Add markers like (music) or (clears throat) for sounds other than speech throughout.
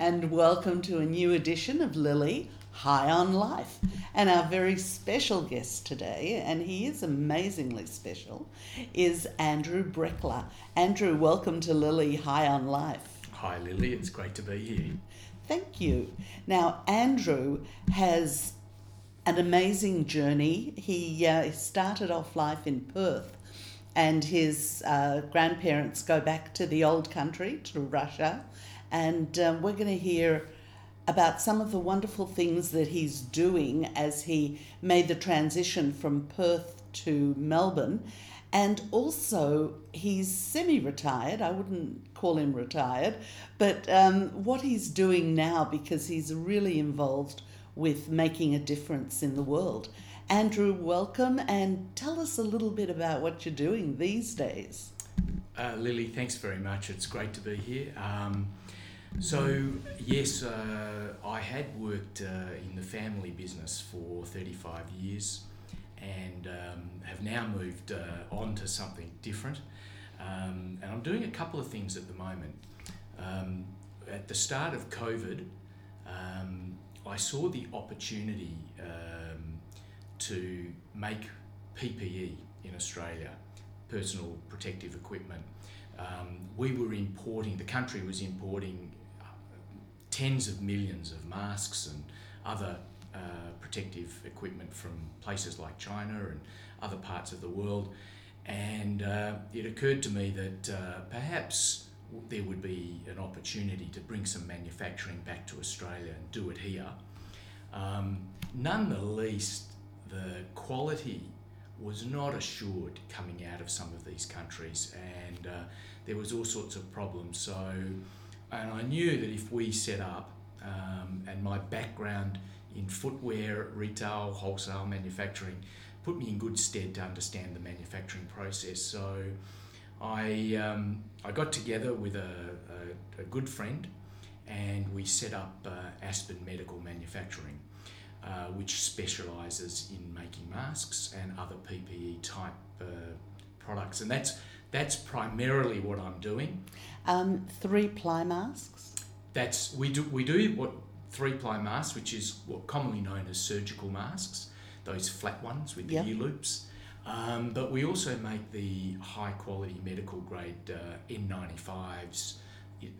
and welcome to a new edition of Lily High on Life. And our very special guest today, and he is amazingly special, is Andrew Breckler. Andrew, welcome to Lily High on Life. Hi, Lily. It's great to be here. Thank you. Now, Andrew has an amazing journey. He uh, started off life in Perth, and his uh, grandparents go back to the old country, to Russia. And uh, we're going to hear about some of the wonderful things that he's doing as he made the transition from Perth to Melbourne. And also, he's semi retired. I wouldn't call him retired, but um, what he's doing now because he's really involved with making a difference in the world. Andrew, welcome and tell us a little bit about what you're doing these days. Uh, Lily, thanks very much. It's great to be here. Um, so, yes, uh, I had worked uh, in the family business for 35 years and um, have now moved uh, on to something different. Um, and I'm doing a couple of things at the moment. Um, at the start of COVID, um, I saw the opportunity um, to make PPE in Australia, personal protective equipment. Um, we were importing, the country was importing tens of millions of masks and other uh, protective equipment from places like China and other parts of the world. And uh, it occurred to me that uh, perhaps there would be an opportunity to bring some manufacturing back to Australia and do it here. Um, none the least, the quality was not assured coming out of some of these countries, and uh, there was all sorts of problems. So, and I knew that if we set up, um, and my background in footwear, retail, wholesale manufacturing put me in good stead to understand the manufacturing process. So, I, um, I got together with a, a, a, good friend and we set up uh, Aspen Medical Manufacturing, uh, which specialises in making masks and other PPE type uh, products. And that's, that's primarily what I'm doing. Um, three ply masks? That's, we, do, we do what three ply masks, which is what commonly known as surgical masks, those flat ones with the yep. ear loops. Um, but we also make the high quality medical grade uh, N95s.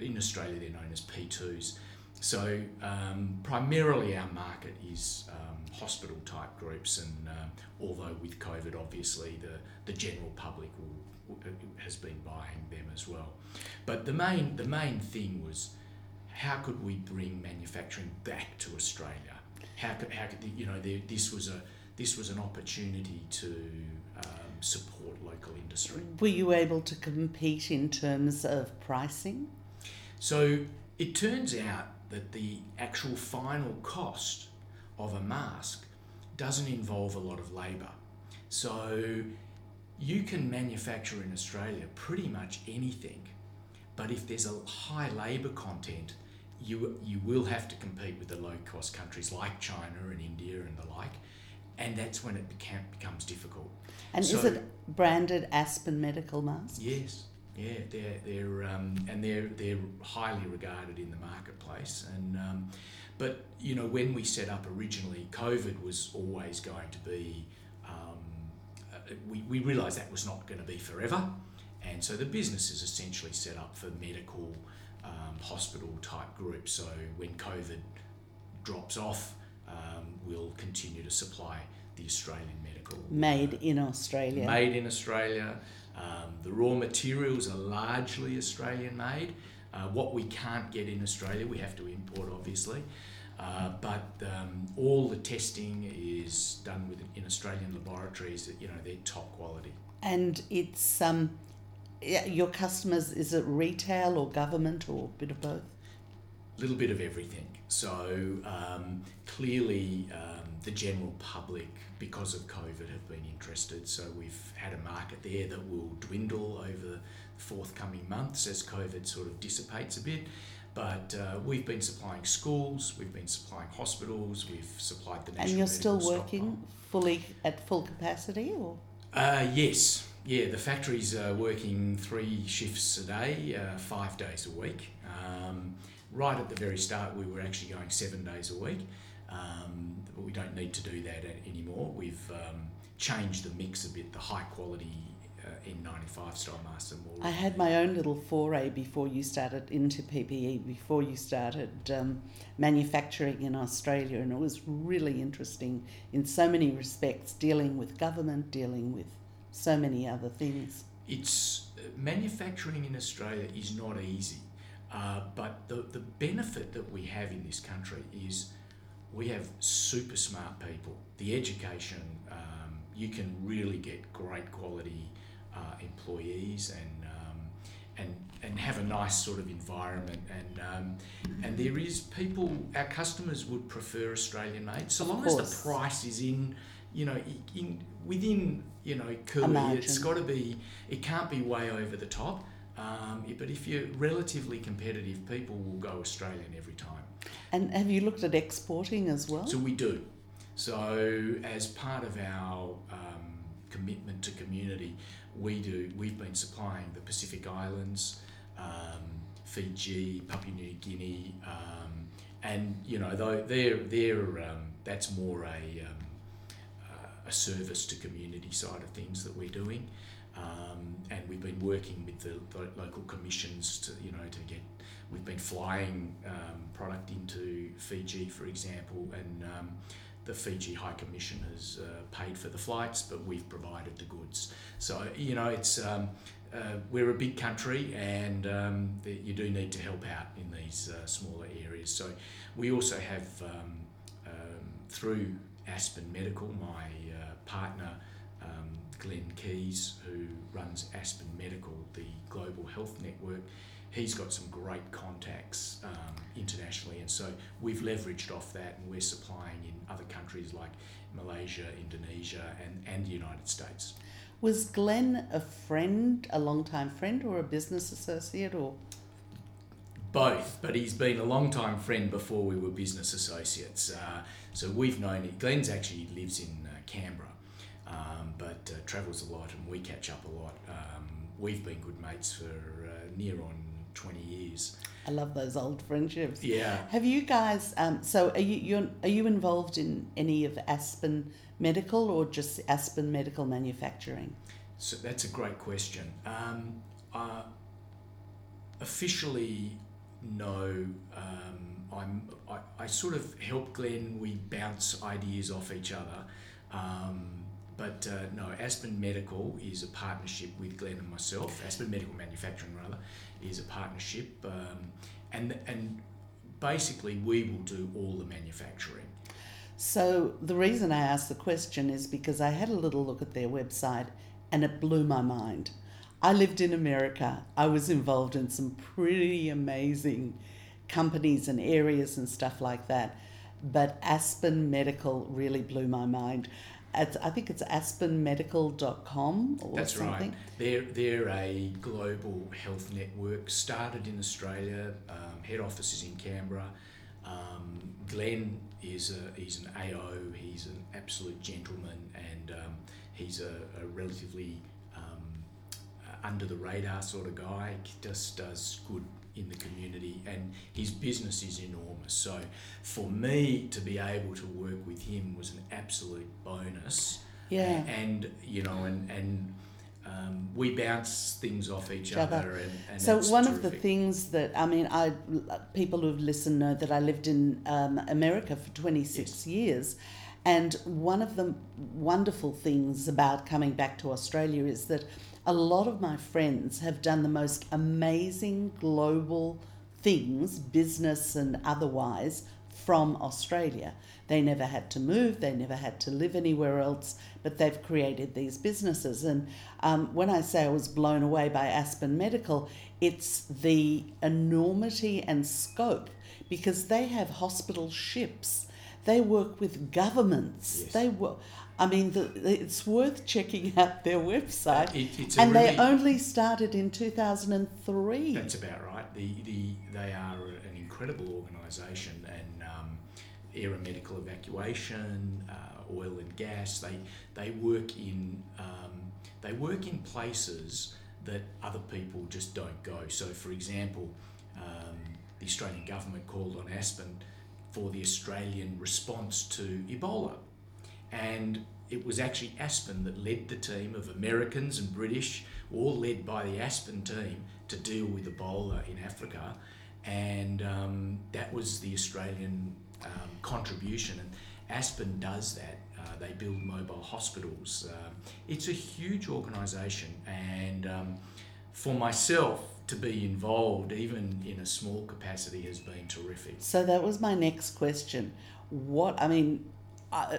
In Australia, they're known as P2s. So, um, primarily, our market is um, hospital type groups, and uh, although with COVID, obviously, the, the general public will, has been buying them as well. But the main, the main thing was how could we bring manufacturing back to Australia? How could, how could you know, there, this was a this was an opportunity to um, support local industry. Were you able to compete in terms of pricing? So it turns out that the actual final cost of a mask doesn't involve a lot of labour. So you can manufacture in Australia pretty much anything, but if there's a high labour content, you, you will have to compete with the low cost countries like China and India and the like and that's when it became, becomes difficult. And so, is it branded Aspen Medical masks? Yes, yeah, they're they're um, and they're they're highly regarded in the marketplace. And um, but you know when we set up originally, COVID was always going to be. Uh, we we realised that was not going to be forever, and so the business is essentially set up for medical, um, hospital type groups. So when COVID drops off um, will continue to supply the Australian medical. Made in Australia. Made in Australia. Um, the raw materials are largely Australian made. Uh, what we can't get in Australia, we have to import, obviously. Uh, but um, all the testing is done with in Australian laboratories. That, You know, they're top quality. And it's um, your customers. Is it retail or government or a bit of both? A little bit of everything. So um, clearly, um, the general public, because of COVID, have been interested. So we've had a market there that will dwindle over the forthcoming months as COVID sort of dissipates a bit. But uh, we've been supplying schools, we've been supplying hospitals, we've supplied the national. And you're still working stockpile. fully at full capacity, or? Uh, yes, yeah. The factory's uh, working three shifts a day, uh, five days a week. Um, right at the very start, we were actually going seven days a week, um, but we don't need to do that anymore. We've um, changed the mix a bit, the high quality uh, N95 style master More I had my own little foray before you started into PPE, before you started um, manufacturing in Australia, and it was really interesting in so many respects, dealing with government, dealing with so many other things. It's uh, manufacturing in Australia is not easy, uh, but the, the benefit that we have in this country is we have super smart people. The education, um, you can really get great quality uh, employees and um, and and have a nice sort of environment. And um, and there is people our customers would prefer Australian made so long as the price is in you know in within you know cool it's got to be it can't be way over the top. Um, but if you're relatively competitive people will go Australian every time. And have you looked at exporting as well? So we do. So as part of our um, commitment to community we do. We've been supplying the Pacific Islands, um, Fiji, Papua New Guinea, um, and you know though they're they're um, that's more a um, uh, a service to community side of things that we're doing, um, and we've been working with the, the, local commissions to you know to get. We've been flying um, product into Fiji, for example, and the Fiji High Commission has uh, paid for the flights, but we've provided the goods. So you know, it's um, uh, we're a big country, and um, the, you do need to help out in these uh, smaller areas. So we also have um, um through Aspen Medical, my uh, partner. Um, Glenn Keys, who runs Aspen Medical, the global health network, he's got some great contacts um, internationally, and so we've leveraged off that, and we're supplying in other countries like Malaysia, Indonesia, and and the United States. Was Glenn a friend, a long-time friend, or a business associate, or? Both, but he's been a long-time friend before we were business associates. Uh, so we've known it. Glenn's actually lives in uh, Canberra, um, but uh, travels a lot, and we catch up a lot. Um, we've been good mates for uh, near on 20 years. I love those old friendships. Yeah. Have you guys? Um, so, are you you're, are you involved in any of Aspen Medical or just Aspen Medical Manufacturing? So that's a great question. Um, uh, officially, no. Um, I'm. I, I sort of help Glenn. We bounce ideas off each other. Um, but uh, no, Aspen Medical is a partnership with Glenn and myself. Aspen Medical Manufacturing, rather, is a partnership, um, and and basically we will do all the manufacturing. So the reason I asked the question is because I had a little look at their website, and it blew my mind. I lived in America. I was involved in some pretty amazing companies and areas and stuff like that. But Aspen Medical really blew my mind. It's, I think it's aspenmedical.com or That's something. right. They're, they're a global health network started in Australia. Um, head office is in Canberra. Um, Glenn is a, he's an AO. He's an absolute gentleman, and um, he's a, a relatively um, under the radar sort of guy. He just does good in the community, and his business is enormous. So, for me to be able to work with him was an absolute bonus. Yeah. And, and you know, and and um, we bounce things off each, each other. other. And, and so one terrific. of the things that I mean, I people who've listened know that I lived in um, America for twenty six yes. years. And one of the wonderful things about coming back to Australia is that a lot of my friends have done the most amazing global things, business and otherwise, from Australia. They never had to move, they never had to live anywhere else, but they've created these businesses. And um, when I say I was blown away by Aspen Medical, it's the enormity and scope because they have hospital ships. They work with governments. Yes. They work. I mean, the, it's worth checking out their website. It, and really, they only started in 2003. That's about right. The, the, they are an incredible organisation and um, aeromedical evacuation, uh, oil and gas. They, they, work in, um, they work in places that other people just don't go. So, for example, um, the Australian government called on Aspen for the Australian response to Ebola. And it was actually Aspen that led the team of Americans and British, all led by the Aspen team, to deal with Ebola in Africa. And um, that was the Australian um, contribution. And Aspen does that. Uh, they build mobile hospitals. Um, it's a huge organisation. And um, for myself, to be involved, even in a small capacity, has been terrific. So that was my next question. What I mean, uh,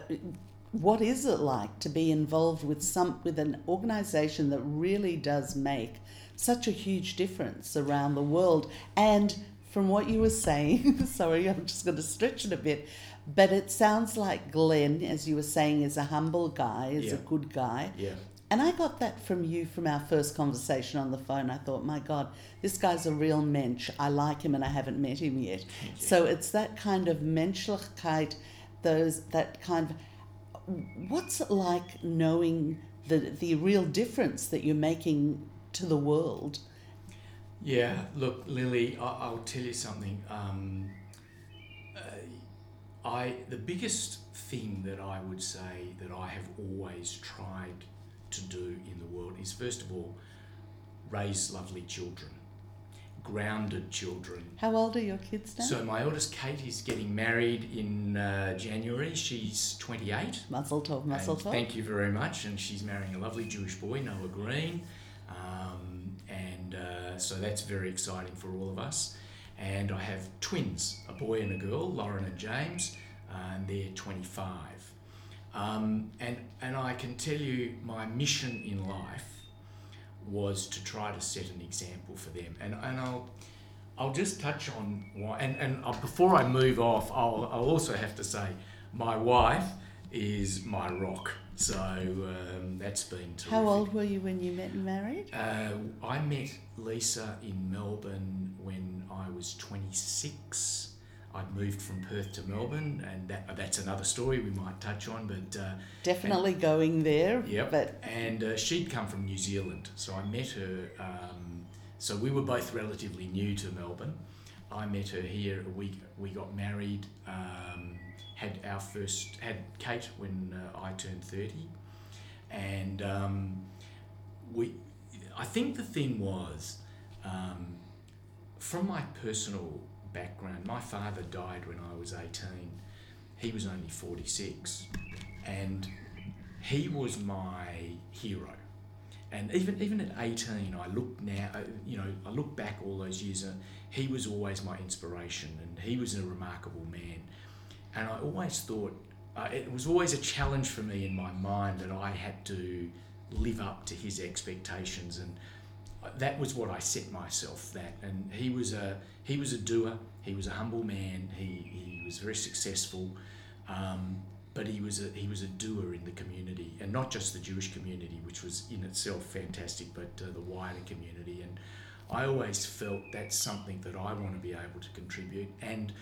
what is it like to be involved with some with an organisation that really does make such a huge difference around the world? And from what you were saying, (laughs) sorry, I'm just going to stretch it a bit, but it sounds like Glenn, as you were saying, is a humble guy, is Yeah. a good guy. Yeah. And I got that from you from our first conversation on the phone. I thought, my God, this guy's a real mensch. I like him and I haven't met him yet. So it's that kind of menschlichkeit, those that kind of what's it like knowing the the real difference that you're making to the world? Yeah, look, Lily, I, I'll tell you something. Um, uh, I the biggest thing that I would say that I have always tried to do in the world is first of all raise lovely children, grounded children. How old are your kids now? So my eldest Kate is getting married in uh, January. She's 28. Mazel tov, mazel And tov. Thank you very much. And she's marrying a lovely Jewish boy, Noah Green. Um, and uh, so that's very exciting for all of us. And I have twins, a boy and a girl, Lauren and James, uh, and they're 25. Um, and, and I can tell you my mission in life was to try to set an example for them. And, and I'll, I'll just touch on why. And, and before I move off, I'll, I'll also have to say my wife is my rock. So um, that's been terrific. How old were you when you met and married? Uh, I met Lisa in Melbourne when I was 26. I'd moved from Perth to Melbourne, and that, that's another story we might touch on. But uh, Definitely going there. Yep. But and uh, she'd come from New Zealand, so I met her. Um, so we were both relatively new to Melbourne. I met her here. We we got married. Um, had our first had Kate when uh, I turned thirty, and um, we. I think the thing was, um, from my personal background, my father died when I was eighteen. He was only forty six, and he was my hero. And even even at 18, I look now, uh, you know, I look back all those years, and he was always my inspiration, and he was a remarkable man. And I always thought uh, it was always a challenge for me in my mind that I had to live up to his expectations, and that was what I set myself that. And he was a he was a doer. He was a humble man. He he was very successful. Um, but he was a he was a doer in the community, and not just the Jewish community, which was in itself fantastic, but uh, the wider community. And I always felt that's something that I want to be able to contribute, and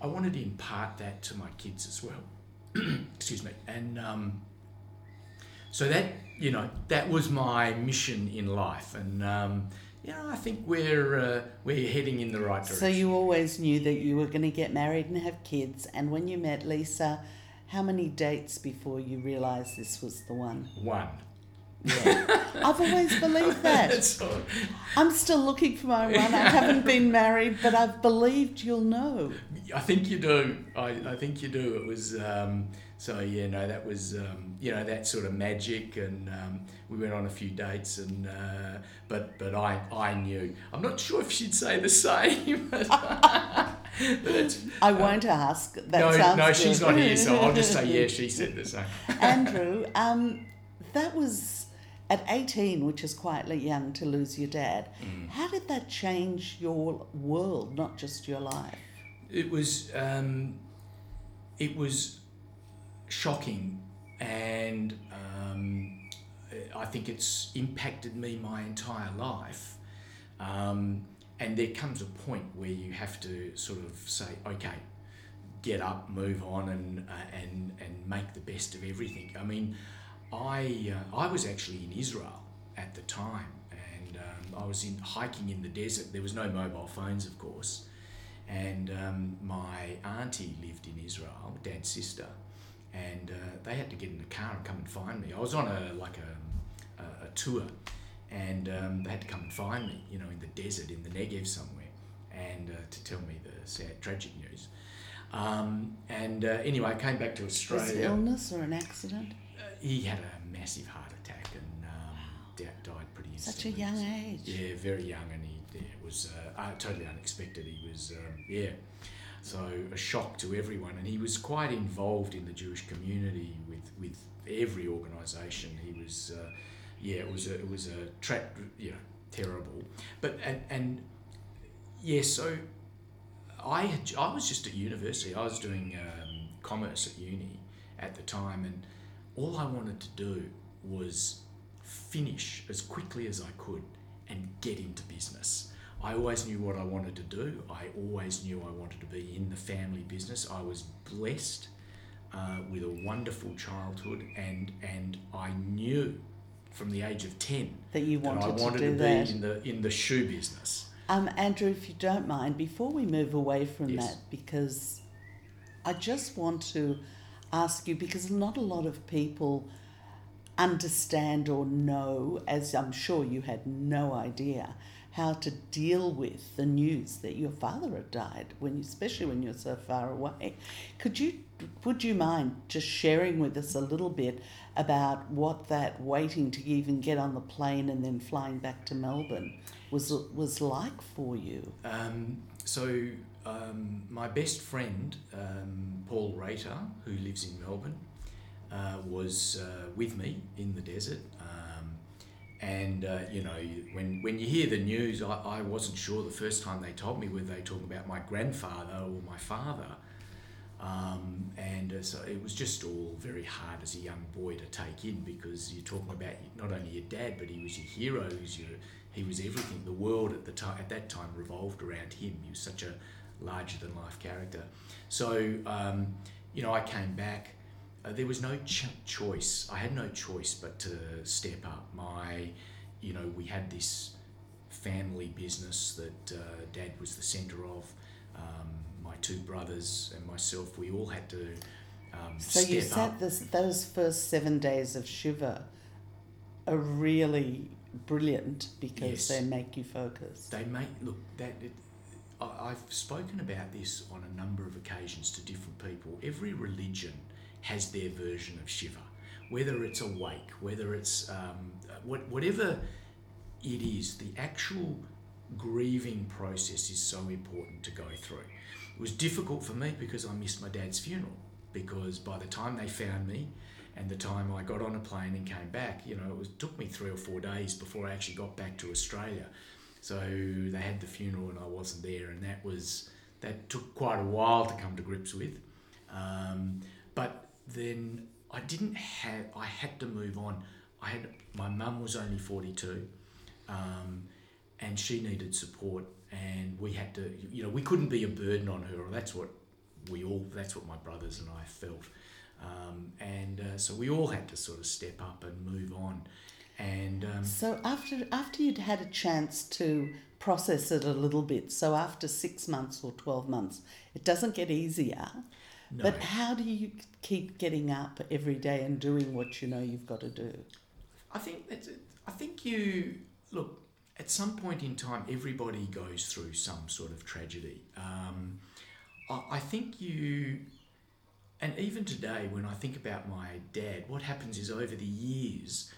I wanted to impart that to my kids as well. (clears throat) Excuse me, and um, so that you know that was my mission in life, and um, you know I think we're uh, we're heading in the right direction. so you always knew that you were going to get married and have kids. And when you met Lisa, how many dates before you realised this was the one? one. Yeah. I've always believed (laughs) that. I'm still looking for my one. I haven't been married, but I've believed you'll know. I think you do. I, I think you do. It was um, so yeah. No, that was um, you know that sort of magic, and um, we went on a few dates, and uh, but but I I knew. I'm not sure if she'd say the (laughs) same. But, I won't ask. That no, sounds no, good. she's not here, so I'll just say yeah. She said the same. (laughs) Andrew, um, that was at 18, which is quite young to lose your dad. Mm. How did that change your world, not just your life? It was um, it was shocking, and um, I think it's impacted me my entire life. Um, and there comes a point where you have to sort of say, okay, get up, move on, and uh, and and make the best of everything. I mean, I uh, I was actually in Israel at the time, and um, I was in hiking in the desert. There was no mobile phones, of course, And um, my auntie lived in Israel, dad's sister, and uh, they had to get in the car and come and find me. I was on a like a, a, a tour, and um, they had to come and find me, you know, in the desert in the Negev somewhere, and uh, to tell me the sad, tragic news. Um, and uh, anyway, I came back to Australia. Was it illness or an accident? Uh, he had a massive heart attack and um, da- died pretty Such a young age. Yeah, very young, and he yeah, it was uh, uh, totally unexpected. He was um, yeah, so a shock to everyone, and he was quite involved in the Jewish community with with every organisation. He was uh, yeah, it was a it was a tra- you know terrible, but and and yeah, so I had, I was just at university. I was doing um, commerce at uni at the time, and all I wanted to do was finish as quickly as I could and get into business. I always knew what I wanted to do. I always knew I wanted to be in the family business. I was blessed uh, with a wonderful childhood, and and I knew from the age of ten That you that I wanted, wanted to to, that. be in the in the shoe business. Um, Andrew, if you don't mind, before we move away from Yes. that, because I just want to ask you, because not a lot of people understand or know, as I'm sure you had no idea, how to deal with the news that your father had died, when you, especially when you're so far away. Could you, would you mind just sharing with us a little bit about what that waiting to even get on the plane and then flying back to Melbourne was was like for you? Um, so um, my best friend um, Paul Rater, who lives in Melbourne, uh, was uh, with me in the desert. And uh, you know, when when you hear the news, I, I wasn't sure the first time they told me whether they talking about my grandfather or my father. Um, and uh, so it was just all very hard as a young boy to take in because you're talking about not only your dad, but he was your hero. He was, your, he was everything. The world at the time at that time revolved around him. He was such a larger than life character. So um, you know, I came back. Uh, there was no ch- choice. I had no choice but to step up. My, you know, we had this family business that uh, Dad was the centre of. Um, my two brothers and myself, we all had to um, So you said this, those first seven days of Shiva are really brilliant because Yes. they make you focus. They make look that it, I, I've spoken about this on a number of occasions to different people. Every religion has their version of Shiva, whether it's awake, whether it's um, what, whatever it is. The actual grieving process is so important to go through. It was difficult for me because I missed my dad's funeral. Because by the time they found me, and the time I got on a plane and came back, you know, it was, took me three or four days before I actually got back to Australia. So they had the funeral and I wasn't there, and that was that took quite a while to come to grips with. Um, but then I didn't have I had to move on. I had my mum was only forty two, um, and she needed support, and we had to you know we couldn't be a burden on her. That's what we all that's what my brothers and I felt. Um, and uh, so we all had to sort of step up and move on. And um, So after after you'd had a chance to process it a little bit, so after six months or twelve months, it doesn't get easier. No, But how do you keep getting up every day and doing what you know you've got to do? I think that's it. I think you look at some point in time. Everybody goes through some sort of tragedy. Um, I, I think you, and even today, when I think about my dad, what happens is over the years,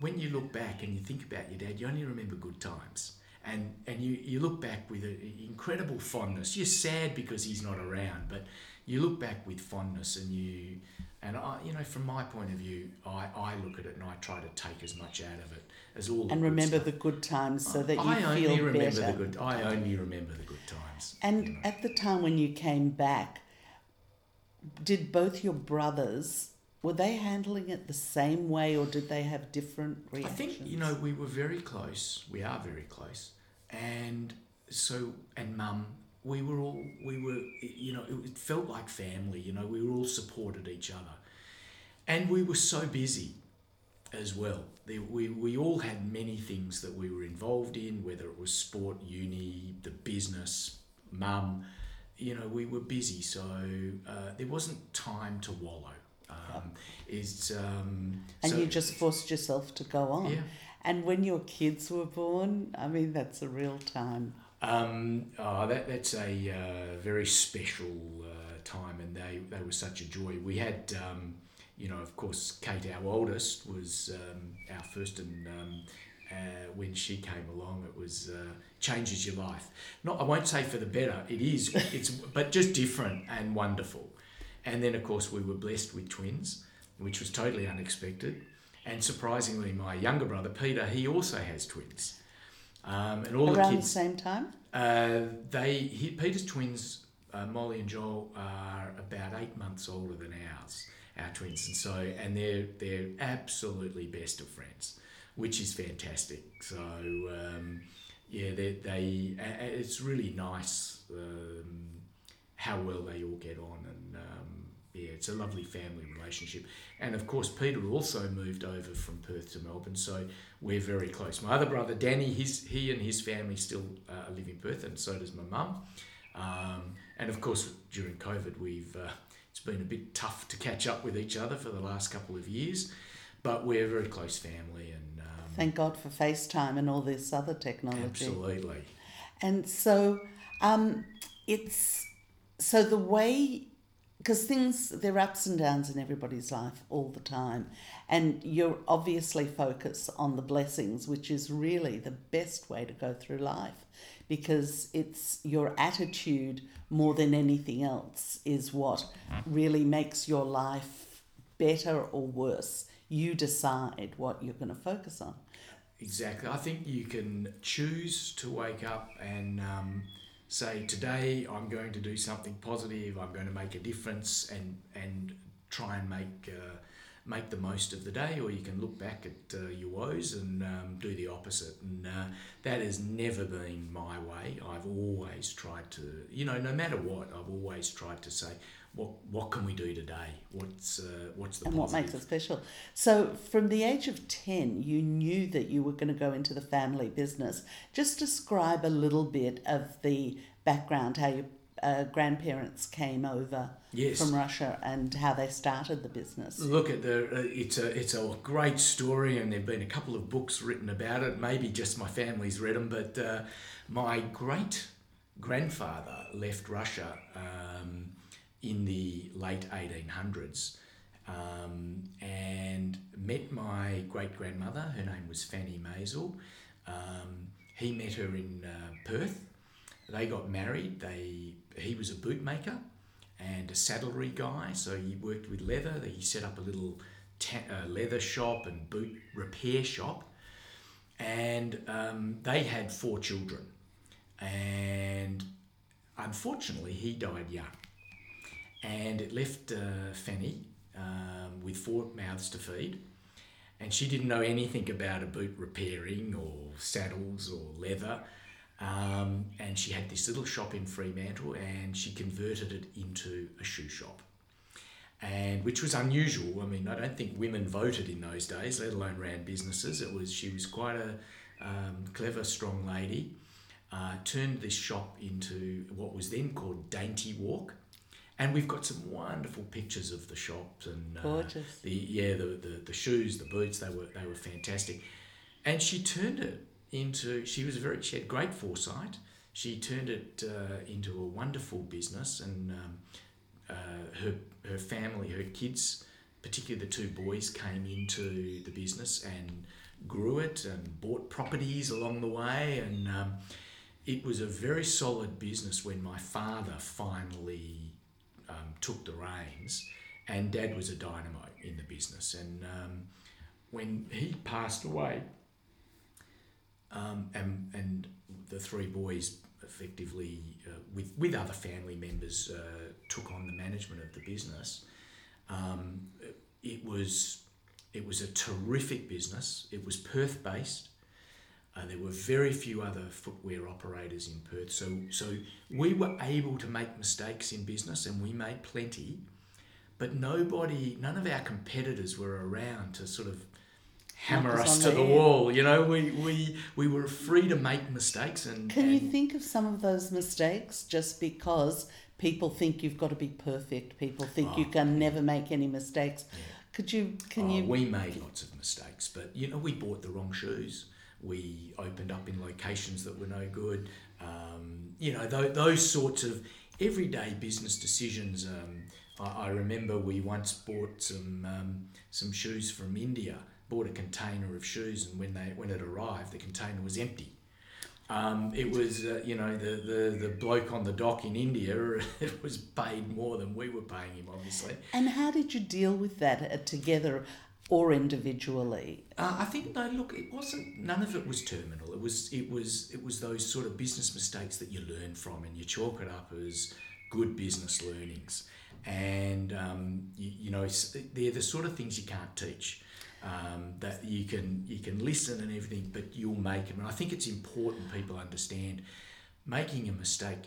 when you look back and you think about your dad, you only remember good times. And, and you, you look back with an incredible fondness. You're sad because he's not around, but you look back with fondness and you and I you know from my point of view I, I look at it and I try to take as much out of it as all the And good remember stuff. the good times so that you I only feel remember better. the good I only remember the good times And you know. at the time when you came back, did both your brothers were they handling it the same way or did they have different reactions? I think you know we were very close. We are very close, and so and mum, we were all we were you know it felt like family. You know we were all supported each other, and we were so busy as well. We we all had many things that we were involved in, whether it was sport, uni, the business, mum, you know, we were busy, so uh, there wasn't time to wallow. Um, is um, And so- you just forced yourself to go on. yeah. And when your kids were born, I mean, that's a real time. Um, oh, that that's a uh, very special uh, time, and they, they were such a joy. We had, um, you know, of course, Kate, our oldest, was um, our first, and um, uh, when she came along, it was uh, changes your life. Not, I won't say for the better. It is, it's, but just different and wonderful. And then, of course, we were blessed with twins, which was totally unexpected. And surprisingly, my younger brother Peter, he also has twins. Um, and all Around the the same time? uh, they he, Peter's twins, uh, Molly and Joel, are about eight months older than ours, our twins, and so and they're they're absolutely best of friends, which is fantastic. So um, yeah, they they it's really nice um, how well they all get on, and um, yeah, it's a lovely family relationship. And of course, Peter also moved over from Perth to Melbourne, so we're very close. My other brother Danny, his he and his family still uh, live in Perth, and so does my mum. Um, and of course, during COVID, we've uh, it's been a bit tough to catch up with each other for the last couple of years, but we're a very close family, and um, Thank God for FaceTime and all this other technology. absolutely. And so um, it's so the way because things there are ups and downs in everybody's life all the time, and you're obviously focused on the blessings, which is really the best way to go through life, because it's your attitude more than anything else is what really makes your life better or worse. You decide what you're going to focus on. Exactly. I think you can choose to wake up and um, say, today I'm going to do something positive. I'm going to make a difference, and and try and make uh, make the most of the day. Or you can look back at uh, your woes and um, do the opposite. And uh, that has never been my way. I've always tried to, you know, no matter what, I've always tried to say, what what can we do today? What's uh, what's the and what makes it special. So, from the age of 10, you knew that you were going to go into the family business. Just describe a little bit of the background, how your uh, grandparents came over Yes. from Russia and how they started the business. Look at the. Uh, it's a it's a great story, and there've been a couple of books written about it. Maybe just my family's read them, but uh, my great grandfather left Russia um, in the late eighteen hundreds, um, and met my great grandmother. Her name was Fanny Maisel. Um, he met her in uh, Perth. They got married. They he was a bootmaker and a saddlery guy. So he worked with leather. He set up a little uh, leather shop and boot repair shop. And um, they had four children. And unfortunately, he died young. And it left uh, Fanny um, with four mouths to feed. And she didn't know anything about a boot repairing or saddles or leather. Um, and she had this little shop in Fremantle and she converted it into a shoe shop. And which was unusual. I mean, I don't think women voted in those days, let alone ran businesses. It was she was quite a um, clever, strong lady. Uh, turned this shop into what was then called Dainty Walk, and we've got some wonderful pictures of the shops and uh, Gorgeous. the yeah the, the the shoes, the boots. They were they were fantastic, and she turned it into. She was very she had great foresight. She turned it uh, into a wonderful business, and um, uh, her her family, her kids, particularly the two boys, came into the business and grew it and bought properties along the way, and um, it was a very solid business when my father finally um, took the reins, and Dad was a dynamo in the business, and um, when he passed away, um, and and the three boys effectively uh, with with other family members uh, took on the management of the business. Um, it was it was a terrific business. It was Perth based. Uh, there were very few other footwear operators in Perth, so so we were able to make mistakes in business, and we made plenty. But nobody, none of our competitors were around to sort of hammer us to the wall. You know, we, we, we were free to make mistakes. And, Can you think of some of those mistakes just because people think you've got to be perfect? People think you Oh. can never make any mistakes. Could you? Can Oh, you? We made lots of mistakes, but you know, we bought the wrong shoes. We opened up in locations that were no good. Um, you know, th- those sorts of everyday business decisions. Um, I, I remember we once bought some um, some shoes from India. Bought a container of shoes, and when they when it arrived, the container was empty. Um, it was, uh, you know, the, the, the bloke on the dock in India, (laughs) it was paid more than we were paying him, obviously. and how did you deal with that uh, together or individually? Uh, I think no. Look, it wasn't. None of it was terminal. It was. It was. It was those sort of business mistakes that you learn from, and you chalk it up as good business learnings. And um, you, you know, they're the sort of things you can't teach. Um, that you can you can listen and everything, but you'll make them. And I think it's important people understand making a mistake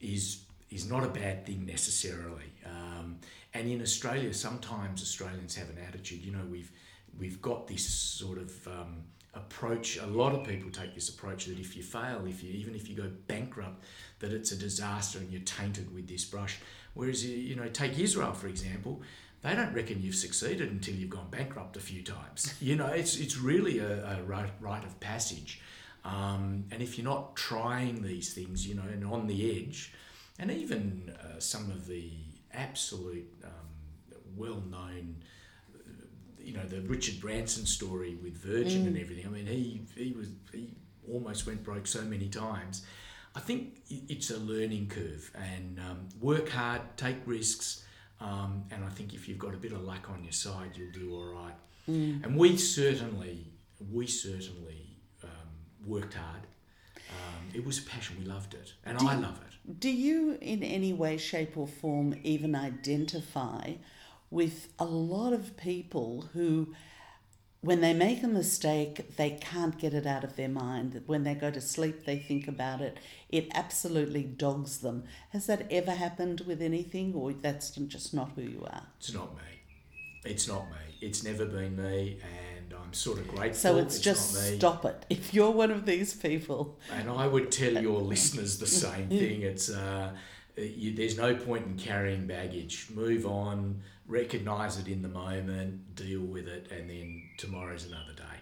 is is not a bad thing necessarily. Um, and in Australia, sometimes Australians have an attitude. You know, we've we've got this sort of um, approach. A lot of people take this approach that if you fail, if you even if you go bankrupt, that it's a disaster and you're tainted with this brush. Whereas you you know, take Israel for example. They don't reckon you've succeeded until you've gone bankrupt a few times. (laughs) You know, it's it's really a, a rite, rite of passage. Um, and if you're not trying these things, you know, and on the edge, and even uh, some of the absolute um, well-known, uh, you know, the Richard Branson story with Virgin and everything. I mean, he he was he almost went broke so many times. I think it's a learning curve, and um, work hard, take risks, um, and I think if you've got a bit of luck on your side, you'll do all right. And we certainly, we certainly um, worked hard. Um, it was a passion. We loved it, and I love it. Do you, in any way, shape, or form, even identify with a lot of people who, when they make a mistake, they can't get it out of their mind? When they go to sleep, they think about it. It absolutely dogs them. Has that ever happened with anything, or that's just not who you are? It's not me. It's not me. It's never been me, and I'm sort of grateful. So it's, just not me. stop it. If you're one of these people, And I would tell your listeners the same thing. It's uh, you, there's no point in carrying baggage. Move on, recognize it in the moment, deal with it, and then tomorrow's another day.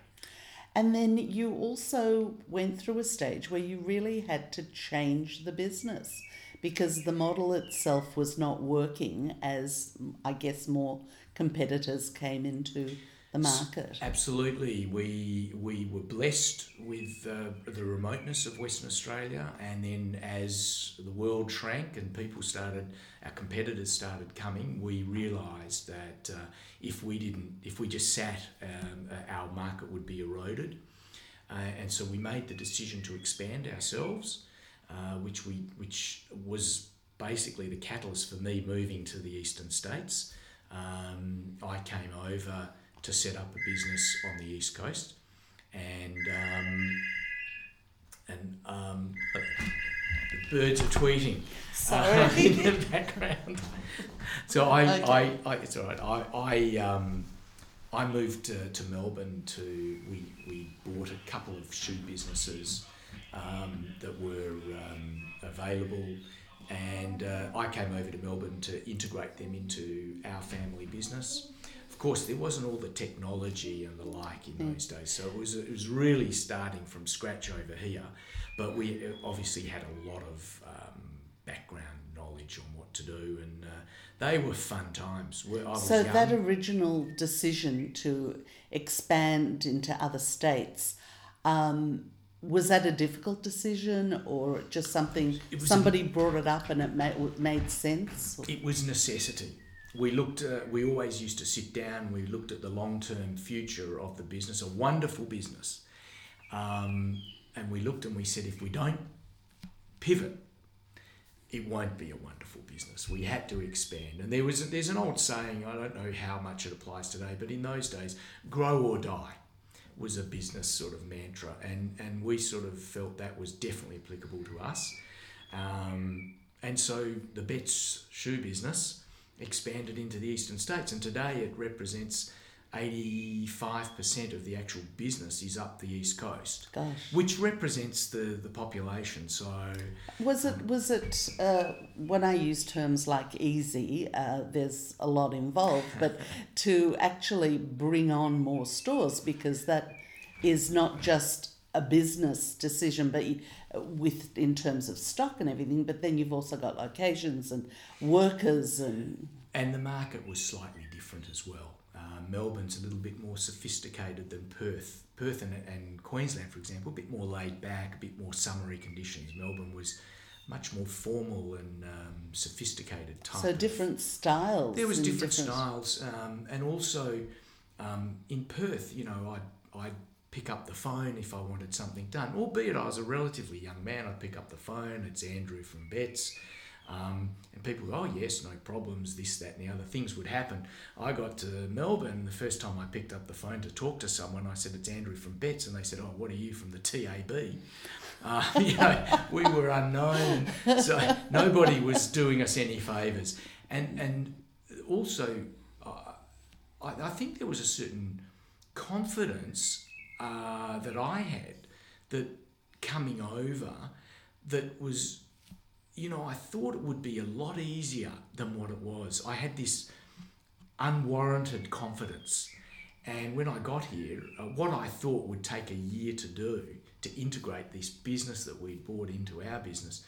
And then you also went through a stage where you really had to change the business because the model itself was not working as, I guess, more competitors came into the market. Absolutely, we we were blessed with uh, the remoteness of Western Australia, and then as the world shrank and people started, our competitors started coming, we realised that uh, if we didn't, if we just sat, um, uh, our market would be eroded, uh, and so we made the decision to expand ourselves, uh, which we which was basically the catalyst for me moving to the eastern states. Um, I came over to set up a business on the east coast, and um, and um, the birds are tweeting uh, (laughs) in the background. So I, Okay. I, I, it's all right. I, I, um, I moved to, to Melbourne to we, we bought a couple of shoe businesses um, that were um, available, and uh, I came over to Melbourne to integrate them into our family business. Course, there wasn't all the technology and the like in those days, so it was it was really starting from scratch over here. But we uh, obviously had a lot of um, background knowledge on what to do, and uh, they were fun times. I was So young. that original decision to expand into other states, um, was that a difficult decision or just something was a- somebody brought it up and it made, made sense? It was necessity. We looked. Uh, we always used to sit down. We looked at the long-term future of the business, a wonderful business, um, and we looked and we said, if we don't pivot, it won't be a wonderful business. We had to expand, and there was there's an old saying. I don't know how much it applies today, but in those days, "grow or die." was a business sort of mantra, and, and we sort of felt that was definitely applicable to us. Um, and so the bets shoe business expanded into the eastern states, and today it represents 85% of the actual business is up the east coast, Gosh. which represents the, the population. So Was it was it uh, when I use terms like easy? Uh, there's a lot involved, but (laughs) to actually bring on more stores because that is not just a business decision, but you, with in terms of stock and everything. But then you've also got locations and workers and and the market was slightly different as well. Uh, Melbourne's a little bit more sophisticated than Perth. Perth and, and Queensland, for example, a bit more laid back, a bit more summery conditions. Melbourne was much more formal and um, sophisticated type. so of- different styles. There was and different, styles, um, and also um, in Perth, you know, I'd, I'd pick up the phone if I wanted something done. Albeit I was a relatively young man, I'd pick up the phone. It's Andrew from Betts. Um, and people go, oh, yes, no problems, this, that, and the other things would happen. I got to Melbourne the first time I picked up the phone to talk to someone. I said, it's Andrew from Betts. And they said, oh, what are you from the TAB? (laughs) Uh, (laughs) you know, we were unknown, so (laughs) nobody was doing us any favours. And, and also, uh, I, I think there was a certain confidence uh, that I had that coming over that was, you know, I thought it would be a lot easier than what it was. I had this unwarranted confidence. And when I got here, uh, what I thought would take a year to do to integrate this business that we'd bought into our business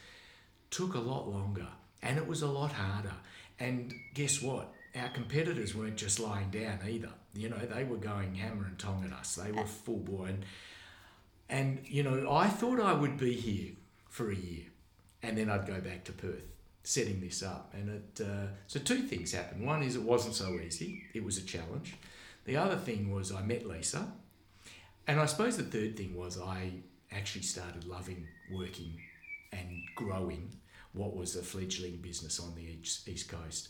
took a lot longer and it was a lot harder. And guess what? Our competitors weren't just lying down either. You know, they were going hammer and tong at us. They were full bore. And, and, you know, I thought I would be here for a year and then I'd go back to Perth setting this up. And it, uh, so two things happened. One is it wasn't so easy, it was a challenge. The other thing was I met Lisa. And I suppose the third thing was I actually started loving working and growing what was a fledgling business on the east, east coast.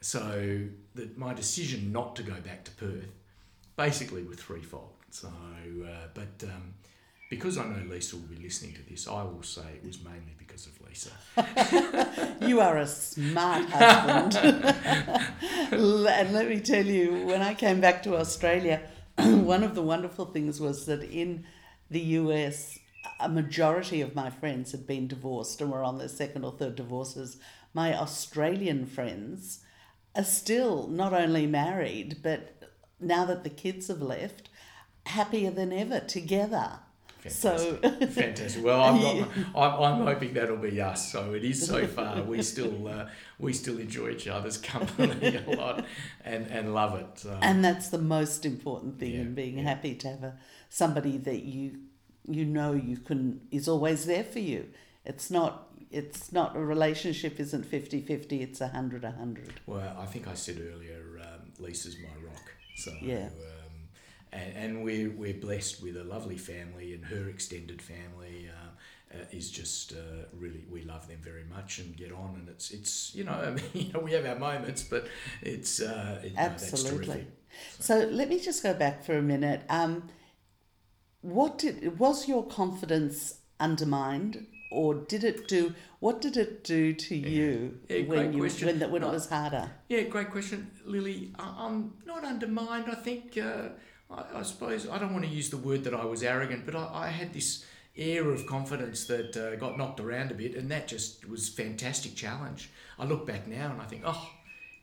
So the, my decision not to go back to Perth basically was threefold. So, uh, but um, because I know Lisa will be listening to this, I will say it was mainly because of Lisa. (laughs) You are a smart husband. (laughs) and let me tell you, when I came back to Australia, (clears throat) one of the wonderful things was that in the US, a majority of my friends had been divorced and were on their second or third divorces. My Australian friends are still not only married, but now that the kids have left, happier than ever together. So Fantastic. (laughs) Well, I'm, not, I'm, I'm hoping that'll be us. So it is so far. We (laughs) still uh, we still enjoy each other's company a lot and, and love it. So. and that's the most important thing Yeah, in being yeah. happy to have a, somebody that you you know you can is always there for you it's not it's not a relationship isn't 50-50 it's 100 100 Well, I think I said earlier, um, Lisa's my rock. So Yeah. um, and, and we're we're blessed with a lovely family, and her extended family uh, uh, is just uh, really we love them very much and get on. And it's it's you know (laughs) I mean you know we have our moments, but it's uh, it, no, that's absolutely terrific. so let me just go back for a minute um what did was your confidence undermined or did it do what did it do to you Yeah, when you question. when, the, when No. it was harder Yeah, great question, Lily. I'm not undermined. I think, uh, I, I suppose, I don't want to use the word that I was arrogant, but I, I had this air of confidence that uh, got knocked around a bit, and that just was fantastic challenge. I look back now and I think, oh,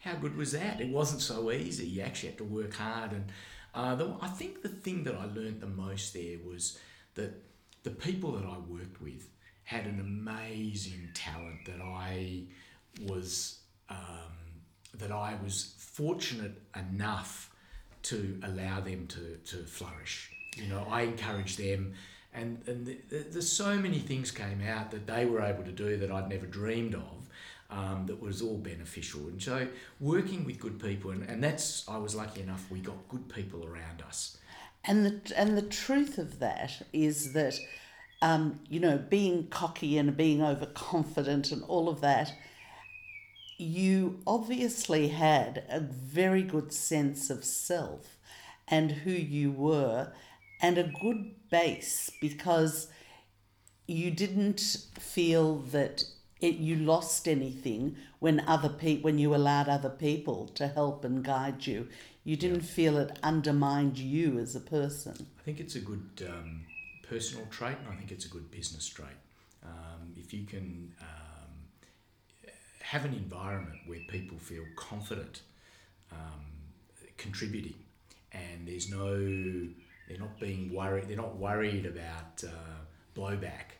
how good was that? It wasn't so easy. You actually had to work hard, and uh, the, I think the thing that I learned the most there was that the people that I worked with had an amazing talent that I was um, that I was fortunate enough to allow them to, to flourish. You know, I encouraged them, and and th th there's so many things came out that they were able to do that I'd never dreamed of. Um, that was all beneficial, and so working with good people, and, and that's I was lucky enough we got good people around us. And the and the truth of that is that, um, you know, being cocky and being overconfident and all of that, you obviously had a very good sense of self and who you were, and a good base because you didn't feel that it you lost anything when other pe- when you allowed other people to help and guide you You didn't feel it undermined you as a person. I think it's a good um, personal trait, and I think it's a good business trait. Um, if you can um, have an environment where people feel confident um, contributing, and there's no, they're not being worried, they're not worried about uh, blowback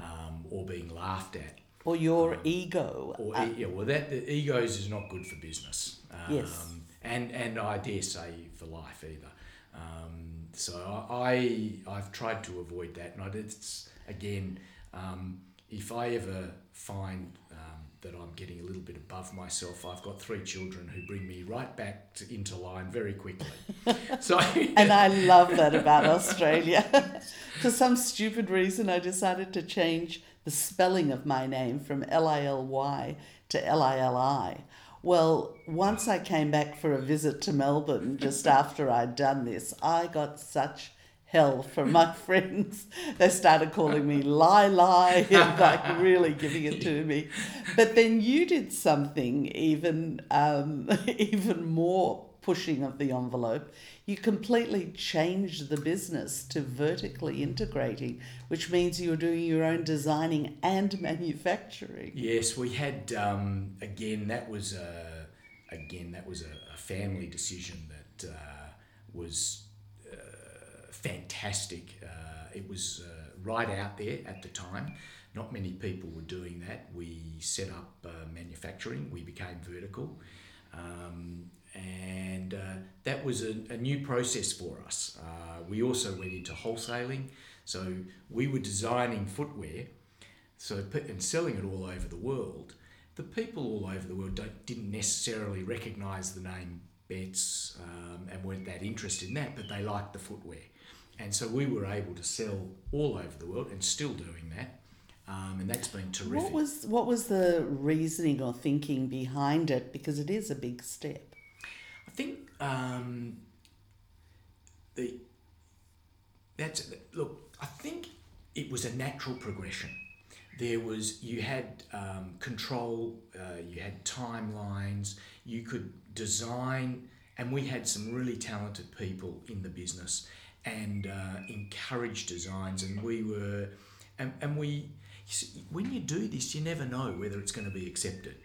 um, or being laughed at. Or your ego. Or uh, yeah, well, that the egos is not good for business. Um, Yes. And and I dare say for life either. Um, so I I've tried to avoid that, and I, it's again, um, if I ever find um, that I'm getting a little bit above myself, I've got three children who bring me right back to, into line very quickly. (laughs) so (laughs) and I love that about Australia. (laughs) For some stupid reason, I decided to change the spelling of my name from L I L Y to L I L I. Well, once I came back for a visit to Melbourne just (laughs) after I'd done this, I got such hell from my (laughs) friends. They started calling me Lie Lie and (laughs) like really giving it to me. But then you did something even um, even more pushing of the envelope. You completely changed the business to vertically integrating, which means you're doing your own designing and (laughs) manufacturing. Yes, we had um, again. That was a again that was a, a family decision that uh, was uh, fantastic. Uh, it was uh, right out there at the time. Not many people were doing that. We set up uh, manufacturing. We became vertical. Um, and uh, that was a, a new process for us. Uh, we also went into wholesaling, so we were designing footwear, so and selling it all over the world. The people all over the world didn't necessarily recognise the name Betts um, and weren't that interested in that, but they liked the footwear, and so we were able to sell all over the world and still doing that, um, and that's been terrific. What was what was the reasoning or thinking behind it? Because it is a big step. I think um, the that's look. I think it was a natural progression. There was you had um, control, uh, you had timelines, you could design, and we had some really talented people in the business and uh, encouraged designs, and we were, and, and we. see, When you do this, you never know whether it's going to be accepted.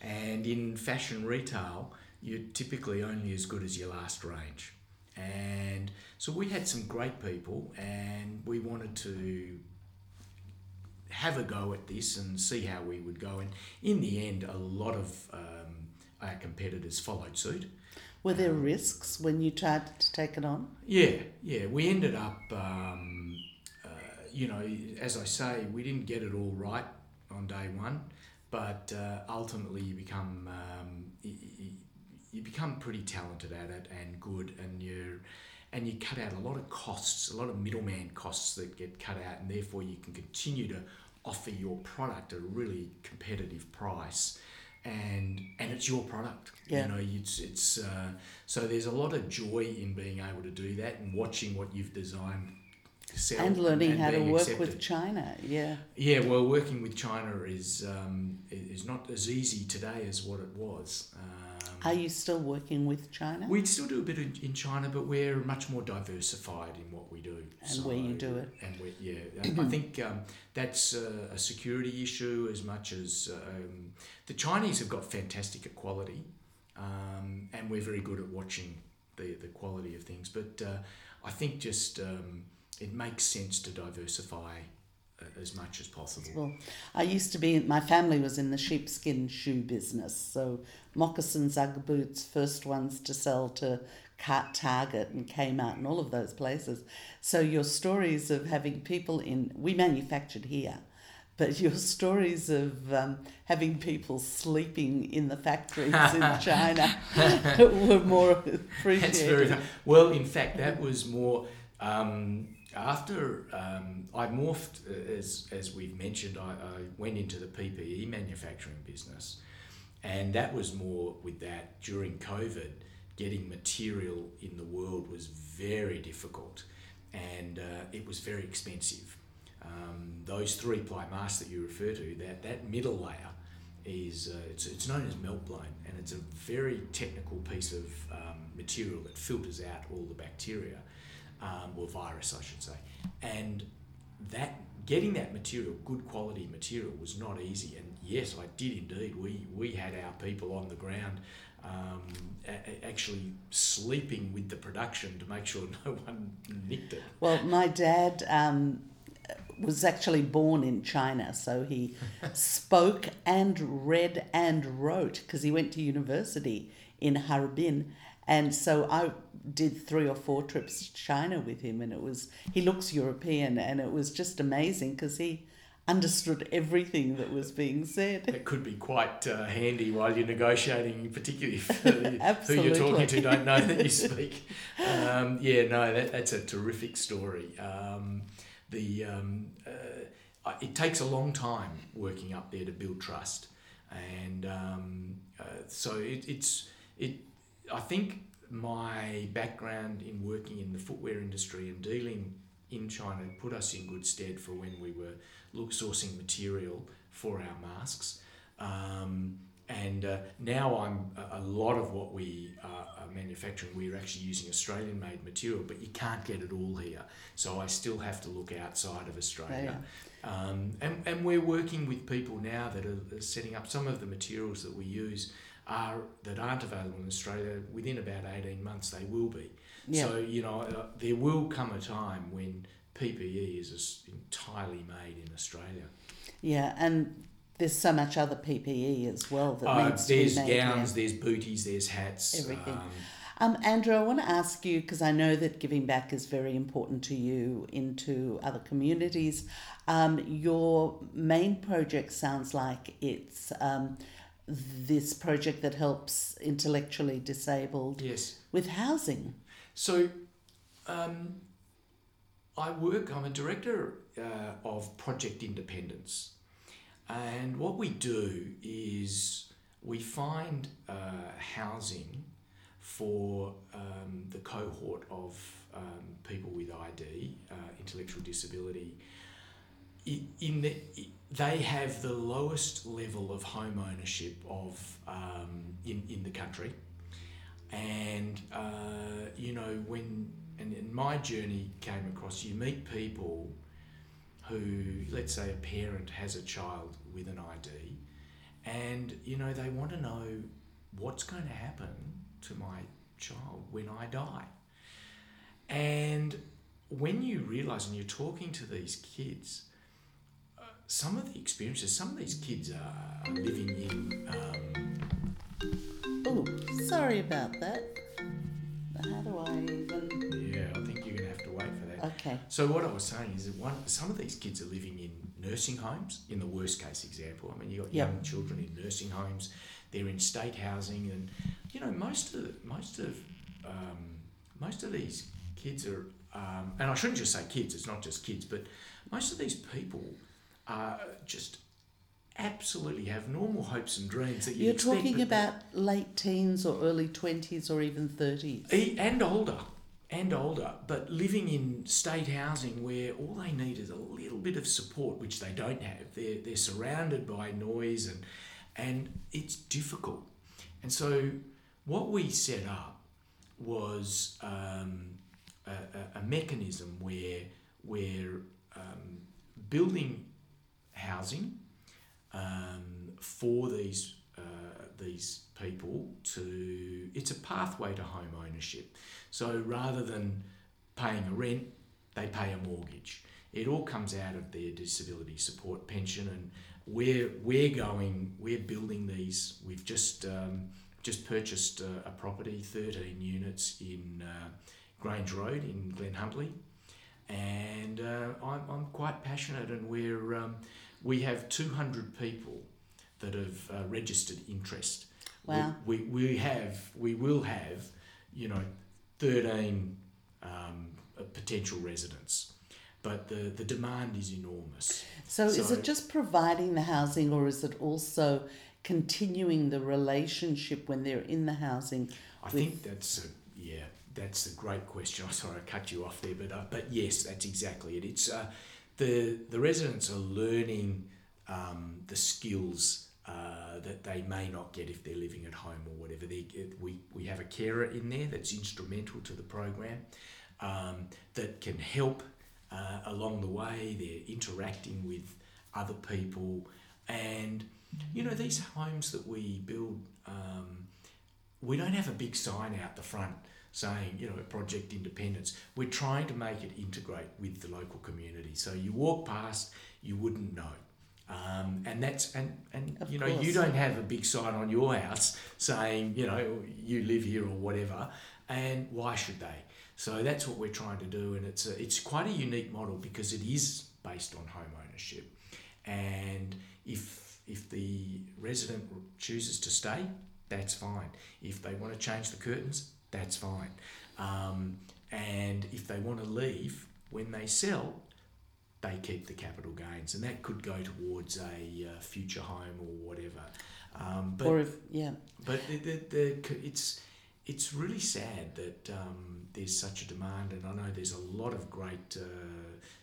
And in fashion retail, you're typically only as good as your last range. And so we had some great people, and we wanted to have a go at this and see how we would go. And in the end, a lot of um, our competitors followed suit. Were there risks when you tried to take it on? Yeah, yeah. We ended up, um, uh, you know, as I say, we didn't get it all right on day one, but uh, ultimately you become um, you, you become pretty talented at it and good, and you and you cut out a lot of costs, a lot of middleman costs that get cut out, and therefore you can continue to offer your product at a really competitive price. And and it's your product, Yeah. you know. It's it's uh, so there's a lot of joy in being able to do that and watching what you've designed sell and learning how to work accepted. with China. Yeah. Yeah, well, working with China is um, is not as easy today as what it was. Um, Are you still working with China? we still do a bit in, in China, but we're much more diversified in what we do. And where you do it. And we, yeah, I think (clears throat) um, that's a, a security issue as much as um, the Chinese have got fantastic quality, um, and we're very good at watching the, the quality of things. But uh, I think just um, it makes sense to diversify as much as possible. Well, I used to be, my family was in the sheepskin shoe business. So moccasins, Ugg boots, first ones to sell to Cart Target and Kmart and all of those places. So your stories of having people in, we manufactured here. But your (laughs) stories of um, having people sleeping in the factories in (laughs) China (laughs) were more appreciated. That's very well. In fact, that was more um, after um, I morphed, uh, as as we've mentioned. I, I went into the PPE manufacturing business, and that was more with that during COVID. Getting material in the world was very difficult, and uh, it was very expensive. Um, those three ply masks that you refer to, that that middle layer is uh, it's, it's known as melt blown, and it's a very technical piece of um, material that filters out all the bacteria, um, or virus, I should say. And that getting that material, good quality material, was not easy. And yes, I did indeed. We we had our people on the ground. Um, a- actually sleeping with the production to make sure (laughs) no one nicked it. Well, my dad um, was actually born in China, so he (laughs) spoke and read and wrote because he went to university in Harbin. And so I did three or four trips to China with him, and it was, he looks European, and it was just amazing because he understood everything that was being said. It could be quite uh, handy while you're negotiating, particularly (laughs) if who you're talking to don't know that you (laughs) speak. Um, yeah, no, that, that's a terrific story. Um, the um, uh, it takes a long time working up there to build trust, and um, uh, so it, it's it. I think my background in working in the footwear industry and dealing in China put us in good stead for when we were look sourcing material for our masks. Um, and uh, now I'm a lot of what we are are manufacturing. We're actually using Australian-made material, but you can't get it all here. So I still have to look outside of Australia. Um, and, and we're working with people now that are, are setting up some of the materials that we use are that aren't available in Australia. Within about eighteen months, they will be. Yeah. So you know, uh, there will come a time when PPE is entirely made in Australia. Yeah, and there's so much other PPE as well that Uh, needs to there's be made. here. gowns, there's booties, there's hats. Everything. Um, Um, Andrew, I want to ask you because I know that giving back is very important to you into other communities. Um, your main project sounds like it's um, this project that helps intellectually disabled yes. with housing. So, um, I work. I'm a director uh, of Project Independence, and what we do is we find uh, housing for um, the cohort of um, people with ID, uh, intellectual disability. In the, they have the lowest level of home ownership of um, in in the country. And uh, you know when and, and my journey came across you meet people who let's say a parent has a child with an id and you know they want to know what's going to happen to my child when i die. And when you realize and you're talking to these kids some of the experiences some of these kids are living in um, Oh, sorry about that. How do I even? yeah i think you're going to have to wait for that Okay. So what I was saying is that one, some of these kids are living in nursing homes. In the worst case example, I mean, you've got Yep. young children in nursing homes. They're in state housing, and you know most of the, most of um, most of these kids are, um, and I shouldn't just say kids. It's not just kids, but most of these people just absolutely have normal hopes and dreams that you You're expect, talking about late teens or early 20s or even 30s. E- and older and older but living in state housing where all they need is a little bit of support which they don't have they're, they're surrounded by noise and and it's difficult and so what we set up was um, a, a, a mechanism where we're um, building housing um, for these uh, these people to it's a pathway to home ownership. So rather than paying a rent, they pay a mortgage. It all comes out of their disability support pension, and we're we're going we're building these. We've just um, just purchased a, a property, thirteen units in uh, Grange Road in Glen Huntly, and uh, I'm, I'm quite passionate, and we're um, we have two hundred people that have uh, registered interest. Wow. We, we, we have we will have you know thirteen um, uh, potential residents, but the the demand is enormous. So, is it just providing the housing or is it also continuing the relationship when they're in the housing? I think that's a, yeah, that's a great question. I'm (laughs) sorry I cut you off there, but uh, but yes, that's exactly it. It's uh, the the residents are learning um, the skills uh, that they may not get if they're living at home or whatever. They, we, we have a carer in there that's instrumental to the program um, that can help uh, along the way. They're interacting with other people. And, you know, these homes that we build, um, we don't have a big sign out the front saying, you know, Project Independence. We're trying to make it integrate with the local community. So you walk past, you wouldn't know. Um, and that's and and Of you know course. you don't have a big sign on your house saying you know you live here or whatever and why should they so that's what we're trying to do and it's a, it's quite a unique model because it is based on home ownership and if if the resident chooses to stay that's fine if they want to change the curtains that's fine um, and if they want to leave when they sell they keep the capital gains, and that could go towards a uh, future home or whatever. Um, but or if yeah, but the, the, the, it's it's really sad that um, there's such a demand, and I know there's a lot of great uh,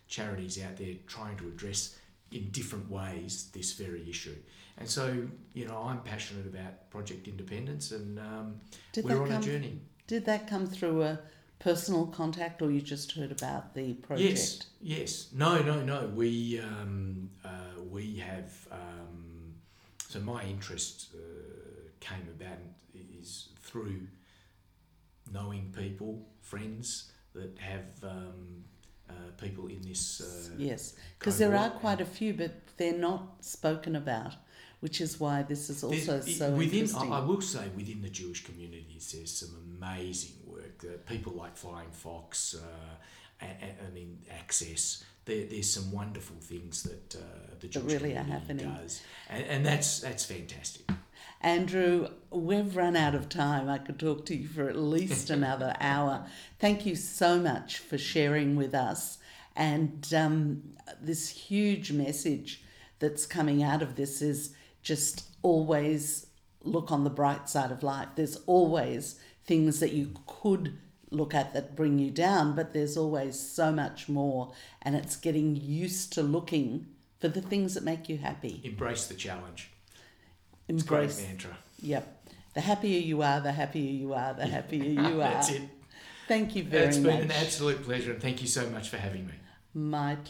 charities out there trying to address in different ways this very issue. And so, you know, I'm passionate about Project Independence, and um, we're on a journey. Did that come through a personal contact, or you just heard about the project? Yes, yes. No, no, no. We um, uh, we have. Um, so my interest uh, came about is through knowing people, friends that have um, uh, people in this. Uh, Yes, because there are quite a few, but they're not spoken about, which is why this is also There's- so within, interesting. I, I will say within the Jewish communities, there's some amazing work. Uh, people like Flying Fox, uh, and, mean Access. There, there's some wonderful things that uh, the Jewish really are community happening. does, and, and that's that's fantastic. Andrew, we've run out of time. I could talk to you for at least another (laughs) hour. Thank you so much for sharing with us and um, this huge message that's coming out of this is just always look on the bright side of life. There's always things that you could look at that bring you down, but there's always so much more, and it's getting used to looking for the things that make you happy. Embrace the challenge. It's great mantra. Yep. The happier you are, the happier you are, the happier you (laughs) are. That's it. Thank you very It's much. been an absolute pleasure, and thank you so much for having me. My